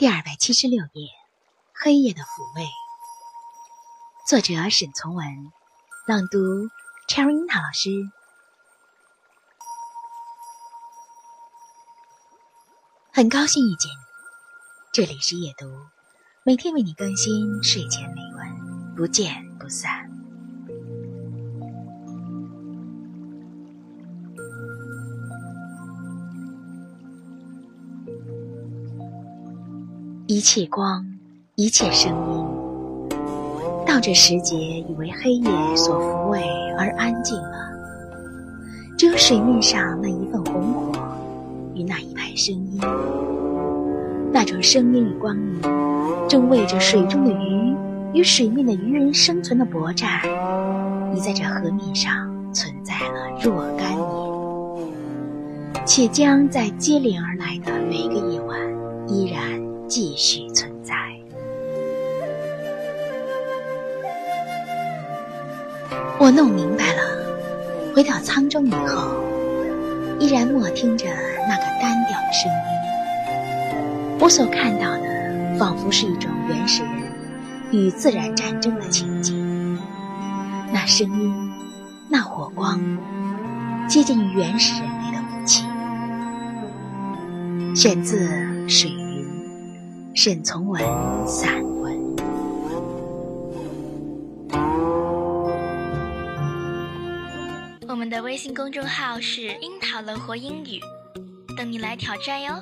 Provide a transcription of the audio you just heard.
第二百七十六页，黑夜的抚慰。作者沈从文，朗读 Cherina 老师。很高兴遇见你，这里是夜读，每天为你更新睡前美文，不见不散。一切光，一切声音，到这时节已为黑夜所抚慰而安静了。只有水面上那一份红火与那一派声音，那种声音与光明，正为着水中的鱼与水面的鱼人生存的搏战，已在这河面上存在了若干年，且将在接连而来的每个夜晚依然。继续存在。我弄明白了，回到舱中以后，依然默听着那个单调的声音。我所看到的，仿佛是一种原始人与自然战争的情景。那声音，那火光，接近于原始人类的武器。选自《水》。沈从文散文。我们的微信公众号是“樱桃乐活英语”，等你来挑战哟。